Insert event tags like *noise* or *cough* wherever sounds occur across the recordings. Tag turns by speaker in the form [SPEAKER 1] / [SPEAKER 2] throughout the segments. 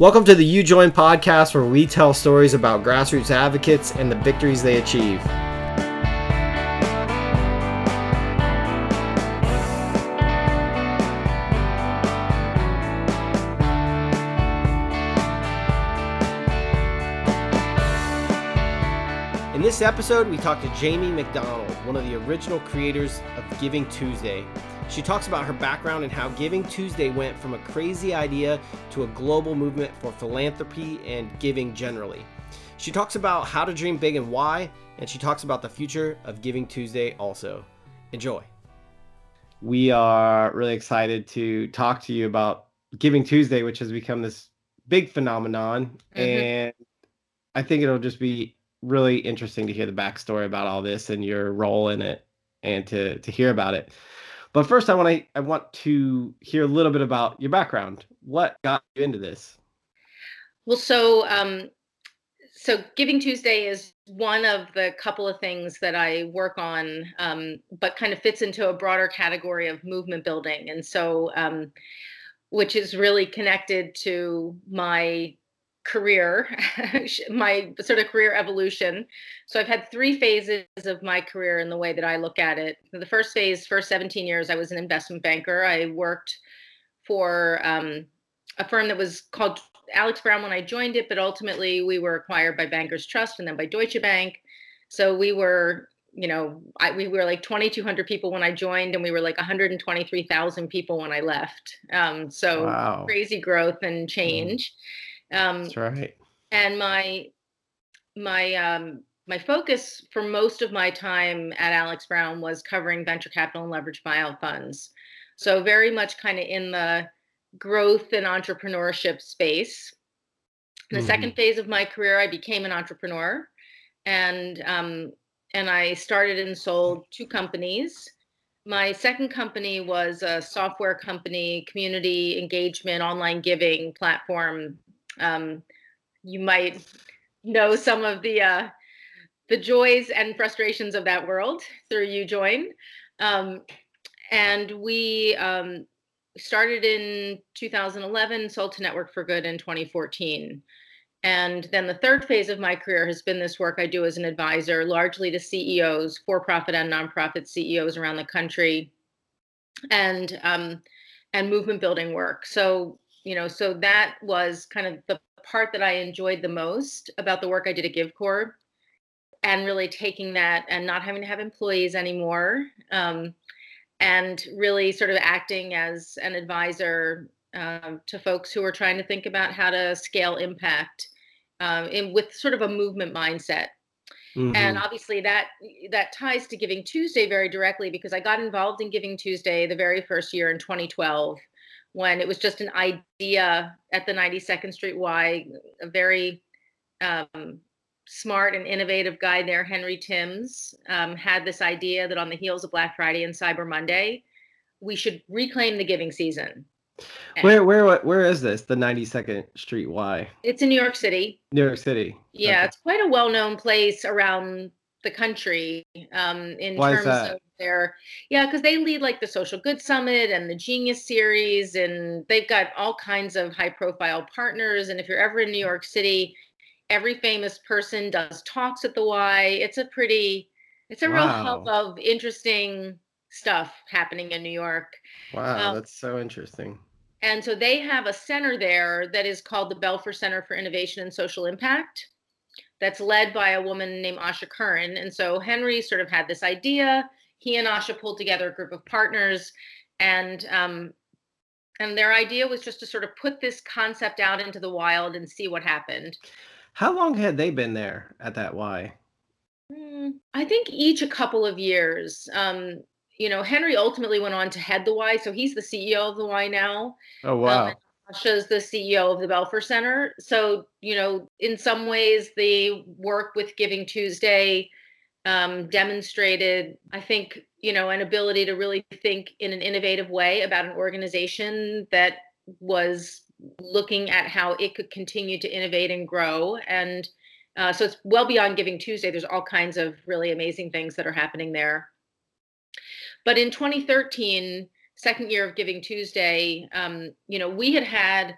[SPEAKER 1] Welcome to the UJoin podcast, where we tell stories about grassroots advocates and the victories they achieve. In this episode, we talk to Jamie McDonald, one of the original creators of Giving Tuesday. She talks about her background and how Giving Tuesday went from a crazy idea to a global movement for philanthropy and giving generally. She talks about how to dream big and why, and she talks about the future of Giving Tuesday also. Enjoy. We are really excited to talk to you about Giving Tuesday, which has become this big phenomenon.
[SPEAKER 2] Mhm.
[SPEAKER 1] And I think it'll just be really interesting to hear the backstory about all this and your role in it and to to hear about it. But first I want to I want to hear a little bit about your background. What got you into this?
[SPEAKER 2] Well, so um, so Giving Tuesday is one of the couple of things that I work on, um, but kind of fits into a broader category of movement building, and so um, which is really connected to my career, *laughs* my sort of career evolution. So I've had three phases of my career in the way that I look at it. The first phase, first 17 years, I was an investment banker. I worked for um, a firm that was called Alex Brown when I joined it, but ultimately we were acquired by Bankers Trust and then by Deutsche Bank. So we were, you know, I, we were like 2,200 people when I joined, and we were like 123,000 people when I left. Um, so
[SPEAKER 1] Wow.
[SPEAKER 2] crazy growth and change. Um,
[SPEAKER 1] That's right.
[SPEAKER 2] and my my um my focus for most of my time at Alex Brown was covering venture capital and leverage buyout funds. So very much kind of in the growth and entrepreneurship space. In the
[SPEAKER 1] Mhm.
[SPEAKER 2] second phase of my career, I became an entrepreneur, and um, and I started and sold two companies. My second company was a software company, community engagement, online giving platform. Um, you might know some of the uh, the joys and frustrations of that world through UJoin. Um, and we um, started in 2011 sold to network for good in 2014 and then the third phase of my career has been this work i do as an advisor largely to ceos for-profit and nonprofit ceos around the country and um, and movement building work. So you know so that was kind of the part that i enjoyed the most about the work i did at GiveCorps and really taking that and not having to have employees anymore um, and really sort of acting as an advisor um, to folks who are trying to think about how to scale impact um, in, with sort of a movement mindset and
[SPEAKER 1] Mhm.
[SPEAKER 2] obviously that that ties to giving tuesday very directly because i got involved in giving tuesday the very first year in 2012 when it was just an idea at the 92nd street y a very um, smart and innovative guy there henry timms um, had this idea that on the heels of black friday and cyber monday we should reclaim the giving season
[SPEAKER 1] Where where where is this? The 92nd Street Y,
[SPEAKER 2] it's in new york city
[SPEAKER 1] New York City.
[SPEAKER 2] Yeah,
[SPEAKER 1] Okay.
[SPEAKER 2] it's quite a well-known place around the country um, in
[SPEAKER 1] Why is
[SPEAKER 2] terms
[SPEAKER 1] that?
[SPEAKER 2] of their yeah, because they lead like the Social Good Summit and the Genius Series, and they've got all kinds of high-profile partners. And if you're ever in New York City, every famous person does talks at the Y. It's a pretty, it's a real hub of interesting stuff happening in New York.
[SPEAKER 1] Wow,
[SPEAKER 2] Um,
[SPEAKER 1] that's so interesting.
[SPEAKER 2] and so they have a center there that is called the Belfer Center for Innovation and Social Impact that's led by a woman named Asha Curran. And so Henry sort of had this idea. He and Asha pulled together a group of partners, and um, and their idea was just to sort of put this concept out into the wild and see what happened.
[SPEAKER 1] How long had they been there at that Y?
[SPEAKER 2] Mm, I think each a couple of years. Um, you know, Henry ultimately went on to head the Y, so he's the CEO of the Y now.
[SPEAKER 1] Oh
[SPEAKER 2] Um,
[SPEAKER 1] wow.
[SPEAKER 2] and Asha's the CEO of the Belfer Center. So, you know, in some ways, the work with Giving Tuesday um, demonstrated, I think, you know, an ability to really think in an innovative way about an organization that was looking at how it could continue to innovate and grow. And uh, so it's well beyond Giving Tuesday. There's all kinds of really amazing things that are happening there. But in 2013, second year of Giving Tuesday, um, you know, we had had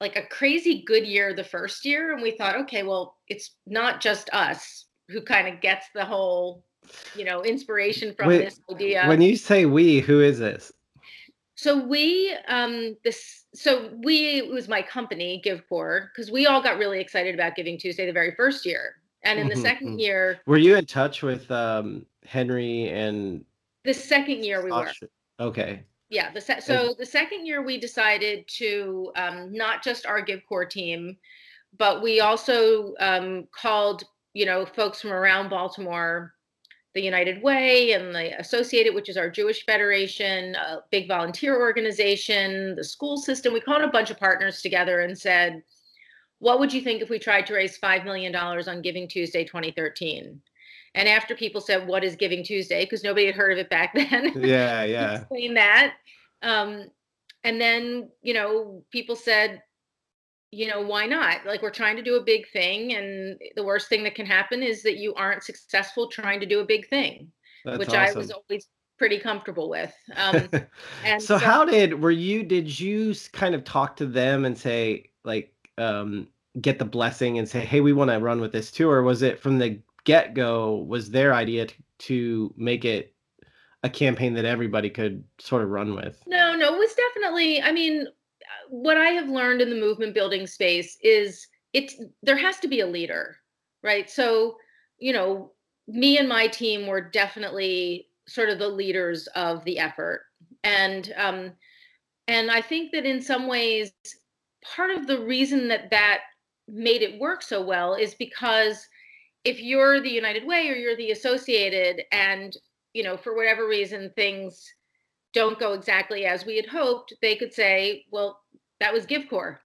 [SPEAKER 2] like a crazy good year the first year and we thought okay well it's not just us who kind of gets the whole you know inspiration from
[SPEAKER 1] Wait,
[SPEAKER 2] this idea
[SPEAKER 1] When you say we, who is this?
[SPEAKER 2] so we um this so we it was my company GiveCorps because we all got really excited about giving tuesday the very first year and in the
[SPEAKER 1] Mhm,
[SPEAKER 2] second
[SPEAKER 1] mhm.
[SPEAKER 2] year
[SPEAKER 1] Were you in touch with um, Henry and?
[SPEAKER 2] the second year we were
[SPEAKER 1] Okay.
[SPEAKER 2] Yeah, the se- so the second year we decided to um, not just our GiveCorps team, but we also um, called you know folks from around Baltimore, the United Way and the Associated, which is our Jewish Federation, a big volunteer organization, the school system. We called a bunch of partners together and said, "What would you think if we tried to raise five million dollars on Giving Tuesday 2013?" And after people said, "What is Giving Tuesday?" because nobody had heard of it back *laughs* then,
[SPEAKER 1] Yeah, yeah.
[SPEAKER 2] explain that. Um, and then, you know, people said, you know, why not? Like, we're trying to do a big thing. And the worst thing that can happen is that you aren't successful trying to do a big thing,
[SPEAKER 1] That's
[SPEAKER 2] which I was always pretty comfortable with. *laughs* Um, and
[SPEAKER 1] so how did were you did you kind of talk to them and say like um get the blessing and say hey we want to run with this too or was it from the get-go was their idea to, to make it a campaign that everybody could sort of run with
[SPEAKER 2] No, no, it was definitely, I mean, what I have learned in the movement building space is it's there has to be a leader, right? So, you know, me and my team were definitely sort of the leaders of the effort. And um and I think that in some ways part of the reason that that made it work so well is because if you're the United Way or you're the Associated and you know for whatever reason things don't go exactly as we had hoped, they could say, well, that was GiveCorps.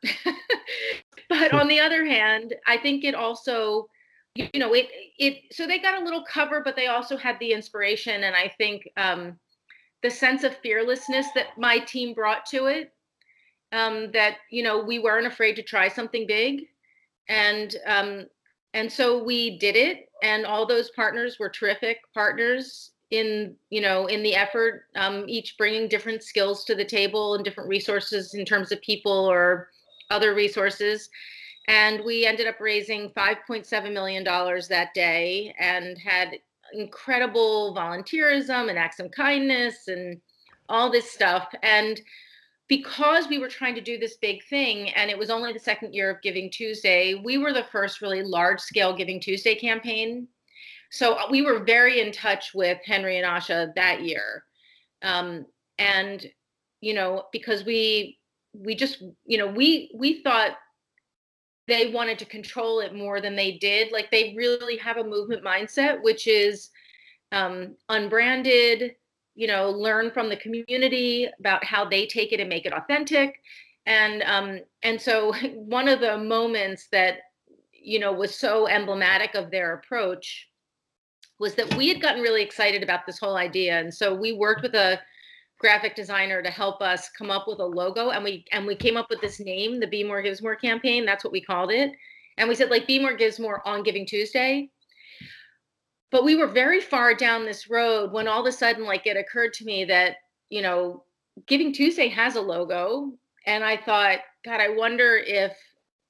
[SPEAKER 2] *laughs* but on the other hand, I think it also, you know, it it so they got a little cover, but they also had the inspiration and I think um, the sense of fearlessness that my team brought to it. Um, that you know we weren't afraid to try something big, and um, and so we did it, and all those partners were terrific partners in you know in the effort um, each bringing different skills to the table and different resources in terms of people or other resources. And we ended up raising 5.7 million dollars that day and had incredible volunteerism and acts of kindness and all this stuff. And because we were trying to do this big thing and it was only the second year of giving tuesday we were the first really large scale giving tuesday campaign so uh, we were very in touch with Henry and Asha that year. Um, and you know, because we we just, you know, we we thought they wanted to control it more than they did. Like they really have a movement mindset, which is um, unbranded, you know, learn from the community about how they take it and make it authentic. And um, and so *laughs* one of the moments that you know was so emblematic of their approach was that we had gotten really excited about this whole idea. And so we worked with a graphic designer to help us come up with a logo and we and we came up with this name the be more gives more campaign. That's what we called it. And we said like be more gives more on giving tuesday. But we were very far down this road when all of a sudden like it occurred to me that you know giving tuesday has a logo. And i thought god i wonder if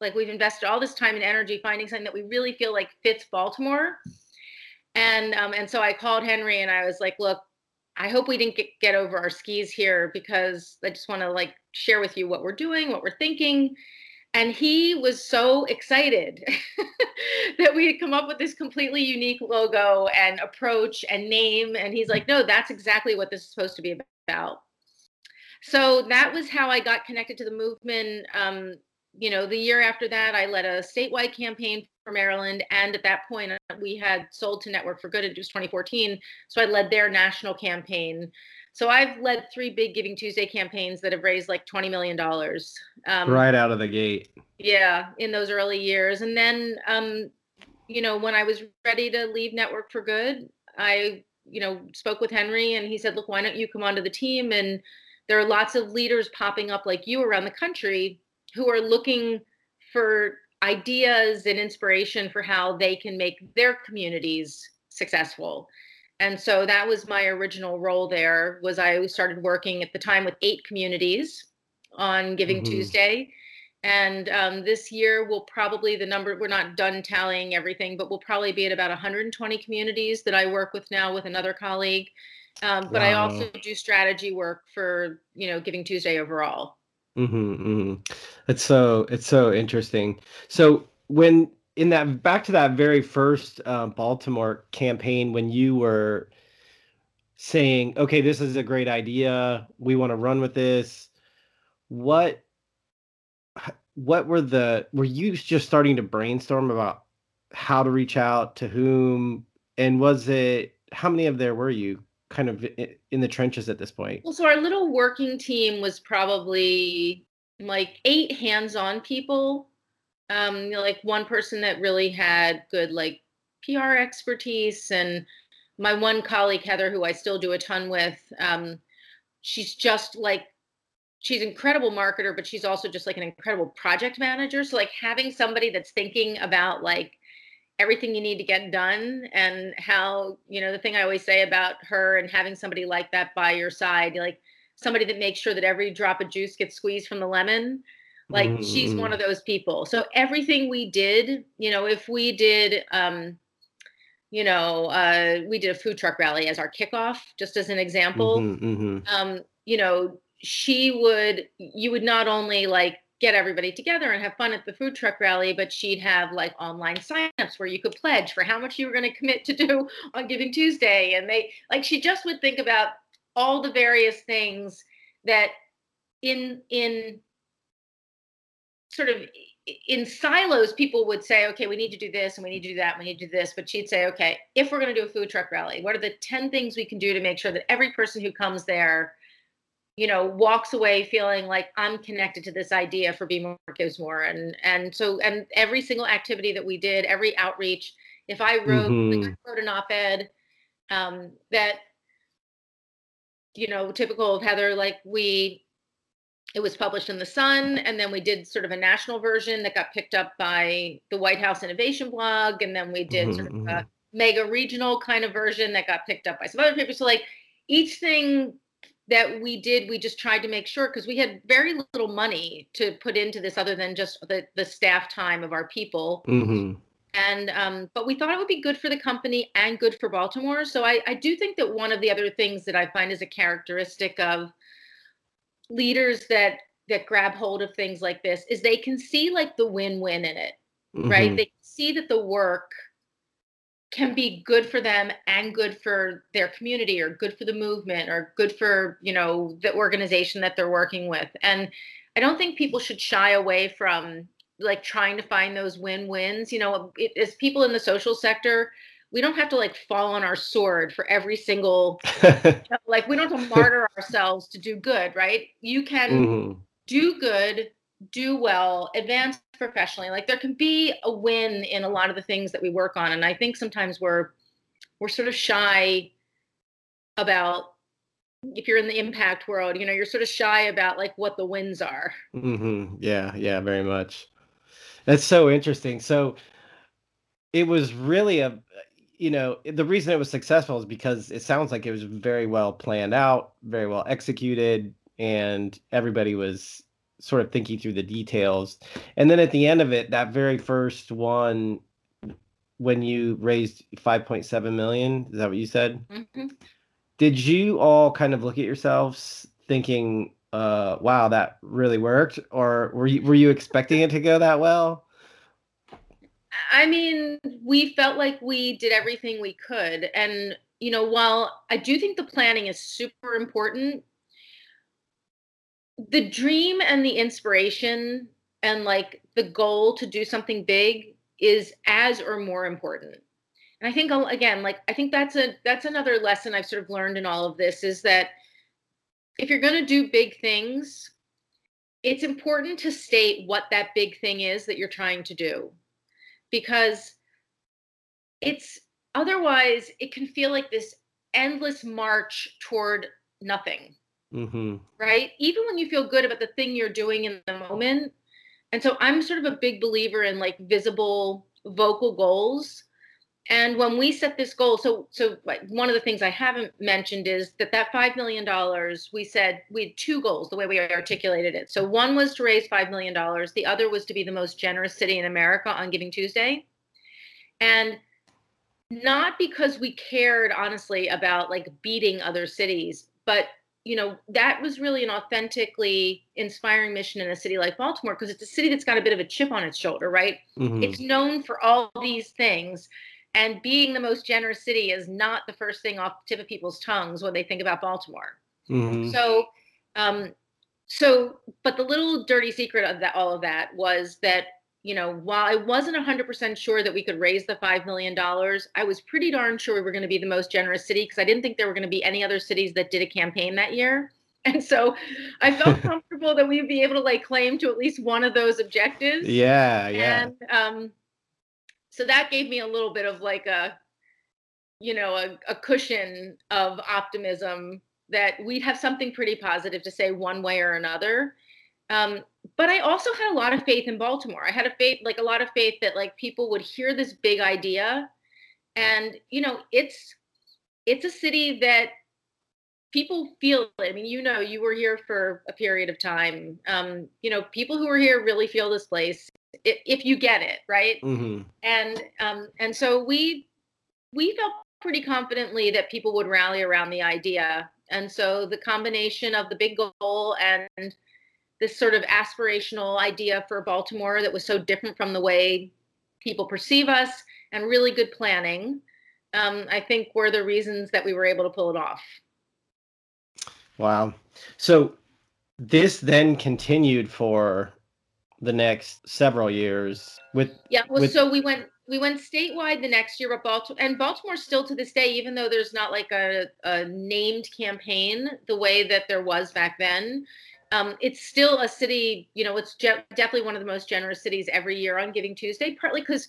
[SPEAKER 2] like we've invested all this time and energy finding something that we really feel like fits baltimore and um, and so I called Henry and I was like, look, I hope we didn't get, get over our skis here because I just want to like share with you what we're doing, what we're thinking. And he was so excited *laughs* that we had come up with this completely unique logo and approach and name. And he's like, no, that's exactly what this is supposed to be about. So that was how I got connected to the movement. Um, you know, the year after that, I led a statewide campaign for Maryland. And at that point, uh, we had sold to Network for Good. It was 2014. So I led their national campaign. So I've led three big Giving Tuesday campaigns that have raised like $20 million. Um,
[SPEAKER 1] right out of the gate
[SPEAKER 2] Yeah, in those early years. And then, um, you know, when I was ready to leave Network for Good, I, you know, spoke with Henry and he said, look, why don't you come onto the team? And there are lots of leaders popping up like you around the country who are looking for ideas and inspiration for how they can make their communities successful and so that was my original role there was i started working at the time with eight communities on giving
[SPEAKER 1] Mhm.
[SPEAKER 2] tuesday And um, this year we'll probably the number we're not done tallying everything, but we'll probably be at about 120 communities that I work with now with another colleague. Um, but wow. I also do strategy work for you know Giving Tuesday overall.
[SPEAKER 1] Mm-hmm, mm-hmm. It's so it's so interesting. So when in that back to that very first uh, Baltimore campaign, when you were saying, "Okay, this is a great idea. We want to run with this." What what were the were you just starting to brainstorm about how to reach out to whom and was it how many of there were you kind of in the trenches at this point?
[SPEAKER 2] Well, so our little working team was probably like eight hands-on people. Um, you know, like one person that really had good like PR expertise, and my one colleague Heather, who I still do a ton with. Um, she's just like she's incredible marketer, but she's also just like an incredible project manager. So like having somebody that's thinking about like everything you need to get done and how you know the thing i always say about her and having somebody like that by your side like somebody that makes sure that every drop of juice gets squeezed from the lemon like mm-hmm. she's one of those people so everything we did you know if we did um you know uh we did a food truck rally as our kickoff just as an example mm-hmm, mm-hmm. um you know she would you would not only like get everybody together and have fun at the food truck rally, but she'd have like online signups where you could pledge for how much you were going to commit to do on Giving Tuesday. And they like she just would think about all the various things that in in sort of in silos people would say okay we need to do this and we need to do that and we need to do this but she'd say okay if we're going to do a food truck rally what are the 10 things we can do to make sure that every person who comes there you know walks away feeling like i'm connected to this idea for be more gives more and and so and every single activity that we did every outreach if i wrote mm-hmm. like I wrote an op-ed um, that you know typical of heather like we it was published in the sun and then we did sort of a national version that got picked up by the white house innovation blog and then we did mm-hmm. sort of a mm-hmm. mega regional kind of version that got picked up by some other papers so like each thing that we did we just tried to make sure because we had very little money to put into this other than just the, the staff time of our people mm-hmm. and um, but we thought it would be good for the company and good for baltimore so I, I do think that one of the other things that i find is a characteristic of leaders that that grab hold of things like this is they can see like the win-win in it mm-hmm. right they see that the work can be good for them and good for their community or good for the movement or good for you know the organization that they're working with. And i don't think people should shy away from like trying to find those win-wins. You know it, as people in the social sector we don't have to like fall on our sword for every single *laughs* like we don't have to martyr ourselves to do good right? You can mm-hmm. do good do well, advance professionally. Like there can be a win in a lot of the things that we work on, and I think sometimes we're we're sort of shy about if you're in the impact world, you know, you're sort of shy about like what the wins are.
[SPEAKER 1] Mm-hmm. Yeah, yeah, very much. That's so interesting. So it was really a you know the reason it was successful is because it sounds like it was very well planned out very well executed and everybody was sort of thinking through the details. And then at the end of it, that very first one, when you raised 5.7 million, is that what you said? Mm-hmm. Did you all kind of look at yourselves thinking, uh, wow, that really worked? Or were you, were you expecting it to go that well?
[SPEAKER 2] I mean, we felt like we did everything we could. And, you know, while I do think the planning is super important, the dream and the inspiration and like the goal to do something big is as or more important. And i think again like i think that's a that's another lesson i've sort of learned in all of this is that if you're going to do big things it's important to state what that big thing is that you're trying to do. Because it's otherwise it can feel like this endless march toward nothing Mm-hmm. Right? Even when you feel good about the thing you're doing in the moment. And so I'm sort of a big believer in like visible vocal goals and when we set this goal, so so one of the things I haven't mentioned is that that five million dollars, we said we had two goals the way we articulated it. So one was to raise five million dollars, the other was to be the most generous city in America on Giving Tuesday, and not because we cared honestly about like beating other cities, but you know that was really an authentically inspiring mission in a city like Baltimore because it's a city that's got a bit of a chip on its shoulder, right? Mm-hmm. It's known for all these things and being the most generous city is not the first thing off the tip of people's tongues when they think about Baltimore. Mm-hmm. So, um, so, but the little dirty secret of that, all of that was that, you know, while I wasn't 100% sure that we could raise the $5 million, I was pretty darn sure we were going to be the most generous city because I didn't think there were going to be any other cities that did a campaign that year. *laughs* And so I felt *laughs* comfortable that we'd be able to like claim to at least one of those objectives.
[SPEAKER 1] Yeah, yeah.
[SPEAKER 2] And, um, so that gave me a little bit of like a you know a, a cushion of optimism that we'd have something pretty positive to say one way or another um, but i also had a lot of faith in baltimore i had a faith like a lot of faith that like people would hear this big idea and you know it's it's a city that people feel it. I mean, you know, you were here for a period of time. Um, you know, people who are here really feel this place if, if you get it right mm-hmm. and um, and so we we felt pretty confidently that people would rally around the idea and so the combination of the big goal and this sort of aspirational idea for baltimore that was so different from the way people perceive us and really good planning um, i think were the reasons that we were able to pull it off.
[SPEAKER 1] Wow. So this then continued for the next several years with
[SPEAKER 2] yeah well
[SPEAKER 1] with,
[SPEAKER 2] so we went we went statewide the next year but baltimore and baltimore still to this day even though there's not like a, a named campaign the way that there was back then um, it's still a city you know it's je- definitely one of the most generous cities every year on giving tuesday partly because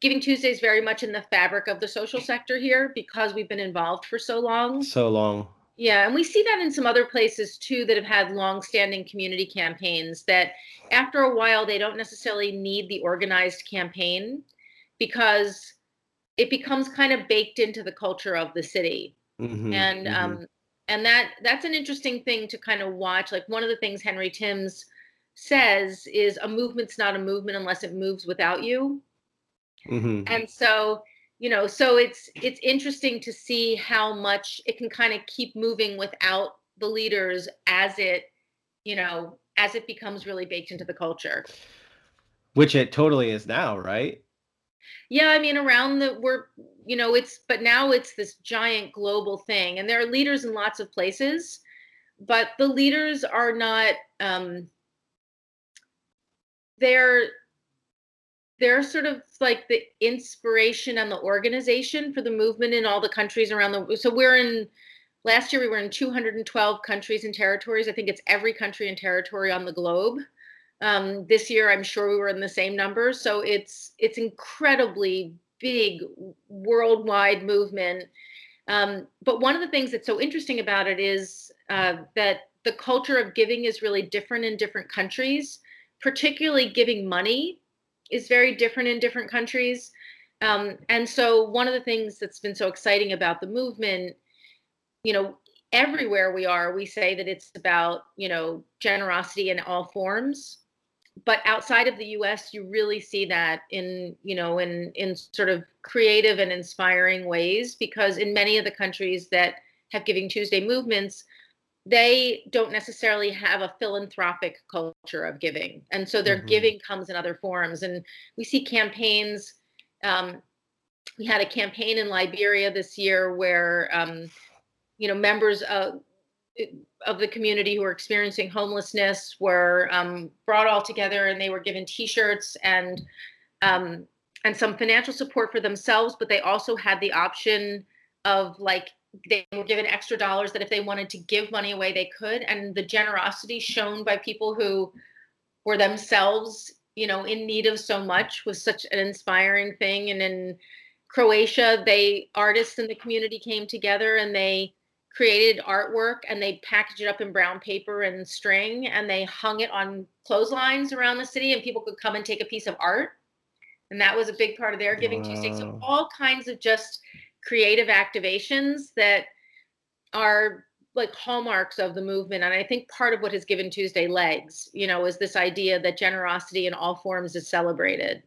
[SPEAKER 2] giving tuesday is very much in the fabric of the social sector here because we've been involved for so long
[SPEAKER 1] so long
[SPEAKER 2] yeah, and we see that in some other places too that have had long-standing community campaigns that after a while they don't necessarily need the organized campaign because it becomes kind of baked into the culture of the city. Mm-hmm, and mm-hmm. um and that that's an interesting thing to kind of watch. Like one of the things Henry Timms says is a movement's not a movement unless it moves without you. Mm-hmm. And so you know so it's it's interesting to see how much it can kind of keep moving without the leaders as it you know as it becomes really baked into the culture
[SPEAKER 1] which it totally is now right
[SPEAKER 2] yeah i mean around the we're you know it's but now it's this giant global thing and there are leaders in lots of places but the leaders are not um they're they're sort of like the inspiration and the organization for the movement in all the countries around the so we're in last year we were in 212 countries and territories i think it's every country and territory on the globe um, this year i'm sure we were in the same numbers so it's it's incredibly big worldwide movement um, but one of the things that's so interesting about it is uh, that the culture of giving is really different in different countries particularly giving money is very different in different countries. Um, and so, one of the things that's been so exciting about the movement, you know, everywhere we are, we say that it's about, you know, generosity in all forms. But outside of the US, you really see that in, you know, in, in sort of creative and inspiring ways, because in many of the countries that have Giving Tuesday movements, they don't necessarily have a philanthropic culture of giving and so their mm-hmm. giving comes in other forms and we see campaigns um, we had a campaign in liberia this year where um, you know members of of the community who were experiencing homelessness were um, brought all together and they were given t-shirts and um, and some financial support for themselves but they also had the option of like they were given extra dollars that if they wanted to give money away they could. And the generosity shown by people who were themselves you know in need of so much was such an inspiring thing. And in croatia they artists in the community came together and they created artwork and they packaged it up in brown paper and string and they hung it on clotheslines around the city and people could come and take a piece of art and that was a big part of their Giving wow. Tuesday. So all kinds of just creative activations that are like hallmarks of the movement and i think part of what has given tuesday legs you know is this idea that generosity in all forms is celebrated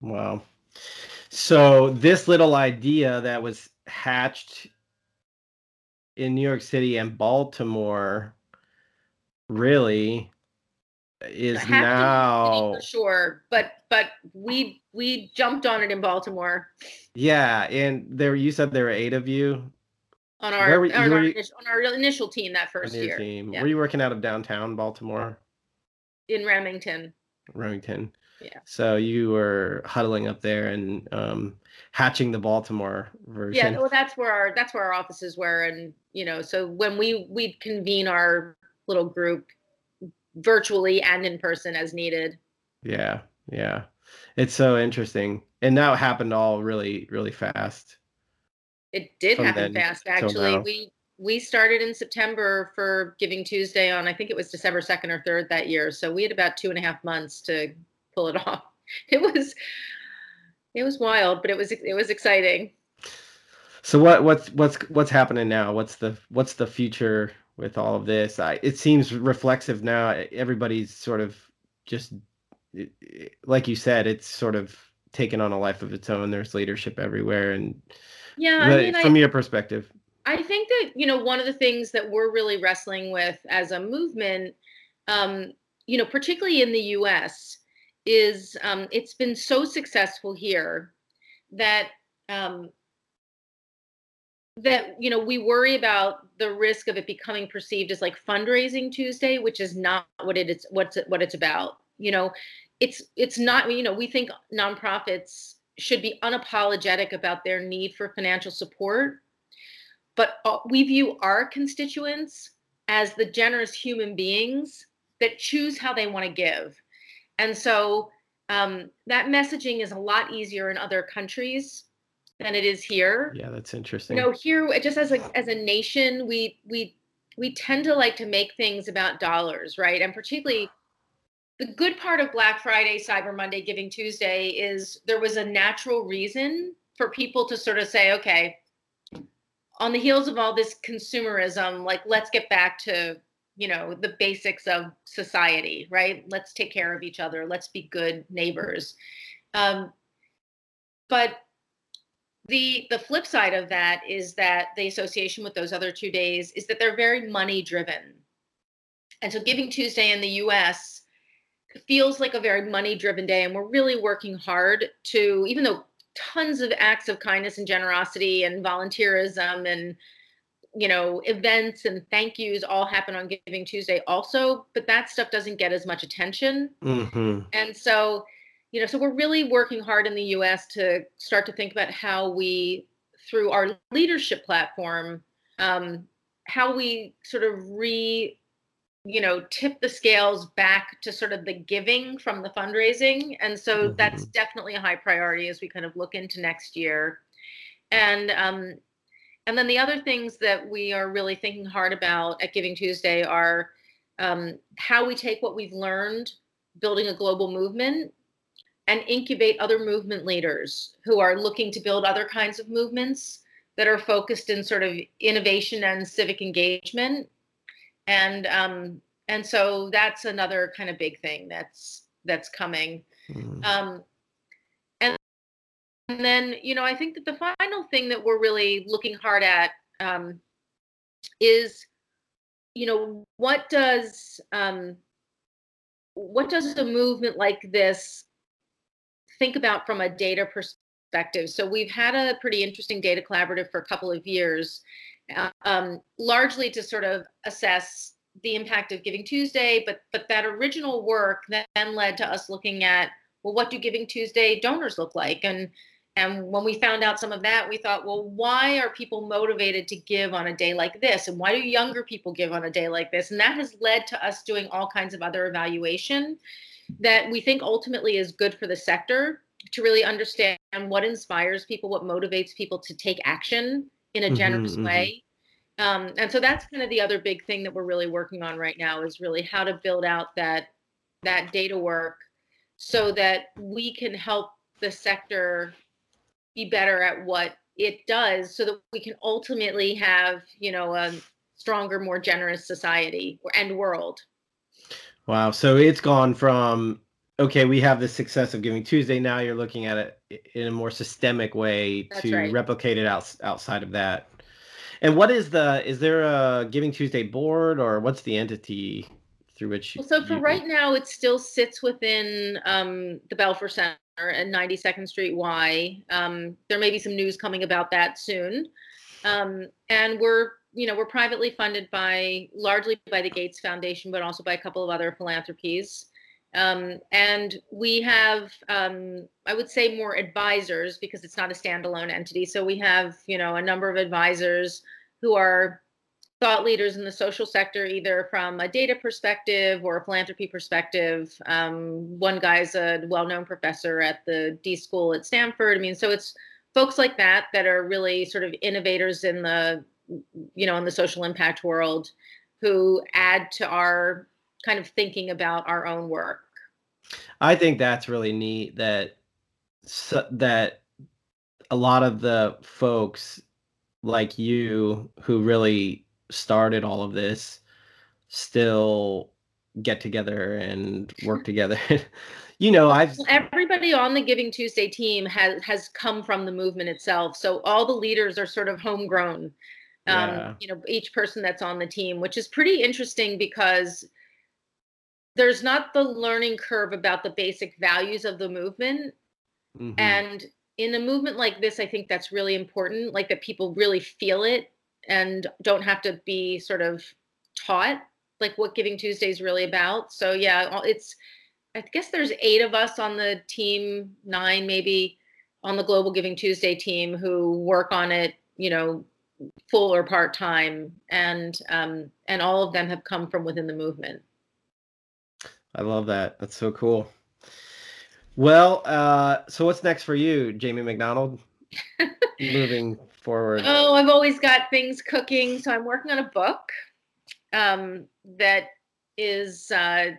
[SPEAKER 1] wow so this little idea that was hatched in new york city and baltimore really is now
[SPEAKER 2] for sure but but we we jumped on it in baltimore.
[SPEAKER 1] Yeah and there you said there were eight of you?
[SPEAKER 2] On our, were, on, our initial, on, our initial team that first year.
[SPEAKER 1] team. Yeah. were you working out of downtown baltimore?
[SPEAKER 2] In remington.
[SPEAKER 1] Remington.
[SPEAKER 2] Yeah.
[SPEAKER 1] So you were huddling up there and um hatching the baltimore version.
[SPEAKER 2] yeah well that's where our that's where our offices were and you know so when we we'd convene our little group virtually and in person as needed.
[SPEAKER 1] Yeah, yeah. It's so interesting. And now it happened all really, really fast.
[SPEAKER 2] It did happen fast actually. We we started in September for Giving Tuesday on I think it was December 2nd or 3rd that year. So we had about two and a half months to pull it *laughs* off. It was it was wild, but it was it was exciting.
[SPEAKER 1] So what what's what's what's happening now? What's the what's the future with all of this. I, it seems reflexive now. Everybody's sort of just like you said, it's sort of taken on a life of its own. There's leadership everywhere, and
[SPEAKER 2] yeah, I mean,
[SPEAKER 1] from
[SPEAKER 2] I,
[SPEAKER 1] your perspective,
[SPEAKER 2] I think that you know one of the things that we're really wrestling with as a movement, um, you know, particularly in the U.S., is um, it's been so successful here that um, that you know we worry about the risk of it becoming perceived as like fundraising tuesday which is not what it is what's what it's about you know? It's it's not you know we think nonprofits should be unapologetic about their need for financial support but uh, we view our constituents as the generous human beings that choose how they want to give. And so um, that messaging is a lot easier in other countries than it is here.
[SPEAKER 1] Yeah, that's interesting.
[SPEAKER 2] You know, here just as a as a nation, we we we tend to like to make things about dollars, right? And particularly the good part of Black Friday, Cyber Monday, Giving Tuesday is there was a natural reason for people to sort of say, okay, on the heels of all this consumerism, like let's get back to you know the basics of society right let's take care of each other let's be good neighbors um, but the the flip side of that is that the association with those other two days is that they're very money driven and so giving tuesday in the us feels like a very money driven day and we're really working hard to even though tons of acts of kindness and generosity and volunteerism and you know events and thank yous all happen on giving tuesday also but that stuff doesn't get as much attention
[SPEAKER 1] mm-hmm.
[SPEAKER 2] and so you know so we're really working hard in the us to start to think about how we through our leadership platform um, how we sort of re you know tip the scales back to sort of the giving from the fundraising and so mm-hmm. that's definitely a high priority as we kind of look into next year and um and then the other things that we are really thinking hard about at giving tuesday are um, how we take what we've learned building a global movement and incubate other movement leaders who are looking to build other kinds of movements that are focused in sort of innovation and civic engagement and um, and so that's another kind of big thing that's that's coming mm. um, and, and then you know i think that the final thing that we're really looking hard at um, is you know what does um, what does a movement like this think about from a data perspective. So we've had a pretty interesting data collaborative for a couple of years, um, largely to sort of assess the impact of Giving Tuesday, but but that original work then led to us looking at well, what do Giving Tuesday donors look like? And and when we found out some of that, we thought, well, why are people motivated to give on a day like this? And why do younger people give on a day like this? And that has led to us doing all kinds of other evaluation that we think ultimately is good for the sector to really understand what inspires people, what motivates people to take action in a mm-hmm, generous mm-hmm, way. Um, and so that's kind of the other big thing that we're really working on right now is really how to build out that that data work so that we can help the sector be better at what it does so that we can ultimately have you know a stronger more generous society and world
[SPEAKER 1] wow so it's gone from okay we have the success of giving tuesday now you're looking at it in a more systemic way That's to right. replicate it out, outside of that. And what is the is there a giving tuesday board or what's the entity through which
[SPEAKER 2] well, so for you, right now it still sits within um, the belfer center at 92nd street y. Um, there may be some news coming about that soon. Um, and we're you know we're privately funded by largely by the gates foundation but also by a couple of other philanthropies um, and we have um, i would say more advisors because it's not a standalone entity so we have you know a number of advisors who are thought leaders in the social sector, either from a data perspective or a philanthropy perspective. Um, one guy's a well-known professor at the D School at Stanford. I mean, so it's folks like that that are really sort of innovators in the, you know, in the social impact world, who add to our kind of thinking about our own work.
[SPEAKER 1] I think that's really neat that that a lot of the folks like you who really started all of this still get together and work together. *laughs* you know, I've
[SPEAKER 2] everybody on the Giving Tuesday team has has come from the movement itself. So all the leaders are sort of homegrown. Um, yeah. you know, each person that's on the team, which is pretty interesting because there's not the learning curve about the basic values of the movement. Mm-hmm. And in a movement like this, I think that's really important, like that people really feel it and don't have to be sort of taught like what Giving Tuesday is really about. So yeah, it's I guess there's eight of us on the team, nine maybe on the Global Giving Tuesday team who work on it, you know, full or part time, and um, and all of them have come from within the movement.
[SPEAKER 1] I love that. That's so cool. Well, uh, so what's next for you, Jamie McDonald? *laughs* Moving forward?
[SPEAKER 2] Oh, I've always got things cooking. So I'm working on a book um, that is uh,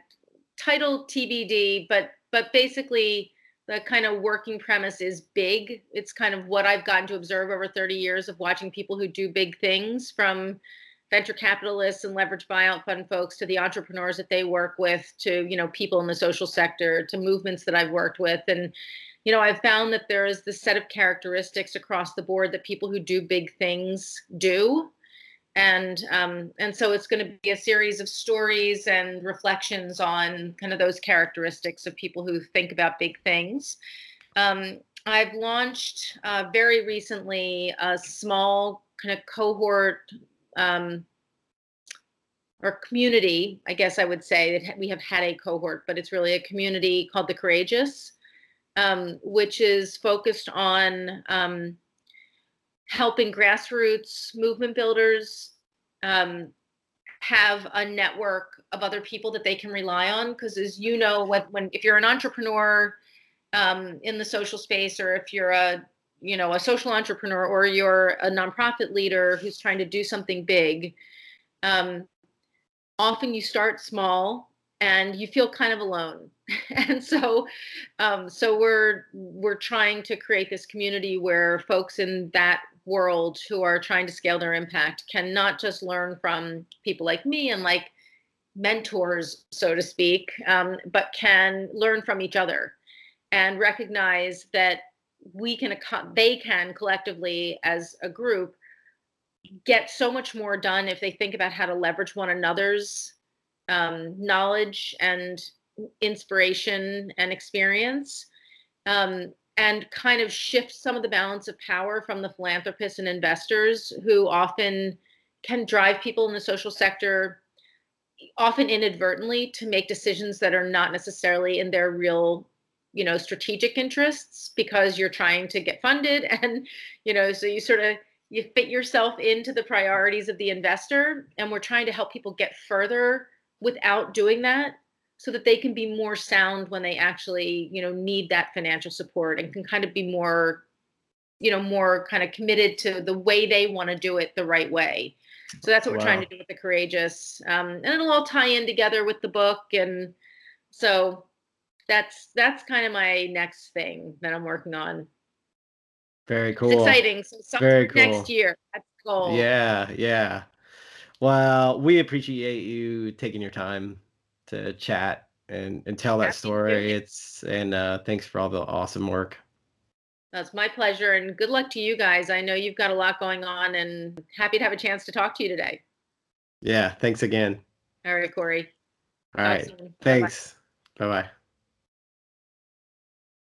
[SPEAKER 2] titled TBD, but but basically the kind of working premise is big. It's kind of what I've gotten to observe over 30 years of watching people who do big things from venture capitalists and leverage buyout fund folks to the entrepreneurs that they work with to you know people in the social sector to movements that I've worked with and you know, I've found that there is this set of characteristics across the board that people who do big things do. And um, and so it's going to be a series of stories and reflections on kind of those characteristics of people who think about big things. Um, I've launched uh, very recently a small kind of cohort um, or community, I guess I would say that we have had a cohort, but it's really a community called the Courageous um, which is focused on um, helping grassroots movement builders um, have a network of other people that they can rely on. Because as you know, when, when if you're an entrepreneur um, in the social space, or if you're a you know a social entrepreneur, or you're a nonprofit leader who's trying to do something big, um, often you start small and you feel kind of alone *laughs* and so um, so we're we're trying to create this community where folks in that world who are trying to scale their impact can not just learn from people like me and like mentors so to speak um, but can learn from each other and recognize that we can they can collectively as a group get so much more done if they think about how to leverage one another's um, knowledge and inspiration and experience. Um, and kind of shift some of the balance of power from the philanthropists and investors who often can drive people in the social sector often inadvertently to make decisions that are not necessarily in their real you know strategic interests because you're trying to get funded. *laughs* And you know so you sort of you fit yourself into the priorities of the investor and we're trying to help people get further without doing that so that they can be more sound when they actually you know need that financial support and can kind of be more you know more kind of committed to the way they want to do it the right way so that's what wow. we're trying to do with the courageous um, and it'll all tie in together with the book and so that's that's kind of my next thing that I'm working on.
[SPEAKER 1] Very cool.
[SPEAKER 2] It's exciting. So
[SPEAKER 1] Very cool.
[SPEAKER 2] next year. That's the goal.
[SPEAKER 1] Yeah, yeah. Well, we appreciate you taking your time to chat and, and tell that story.
[SPEAKER 2] it.
[SPEAKER 1] It's and uh, thanks for all the awesome work.
[SPEAKER 2] That's my pleasure and good luck to you guys. I know you've got a lot going on and happy to have a chance to talk to you today.
[SPEAKER 1] Yeah, thanks again.
[SPEAKER 2] All right, Corey.
[SPEAKER 1] All right. Thanks. Bye bye.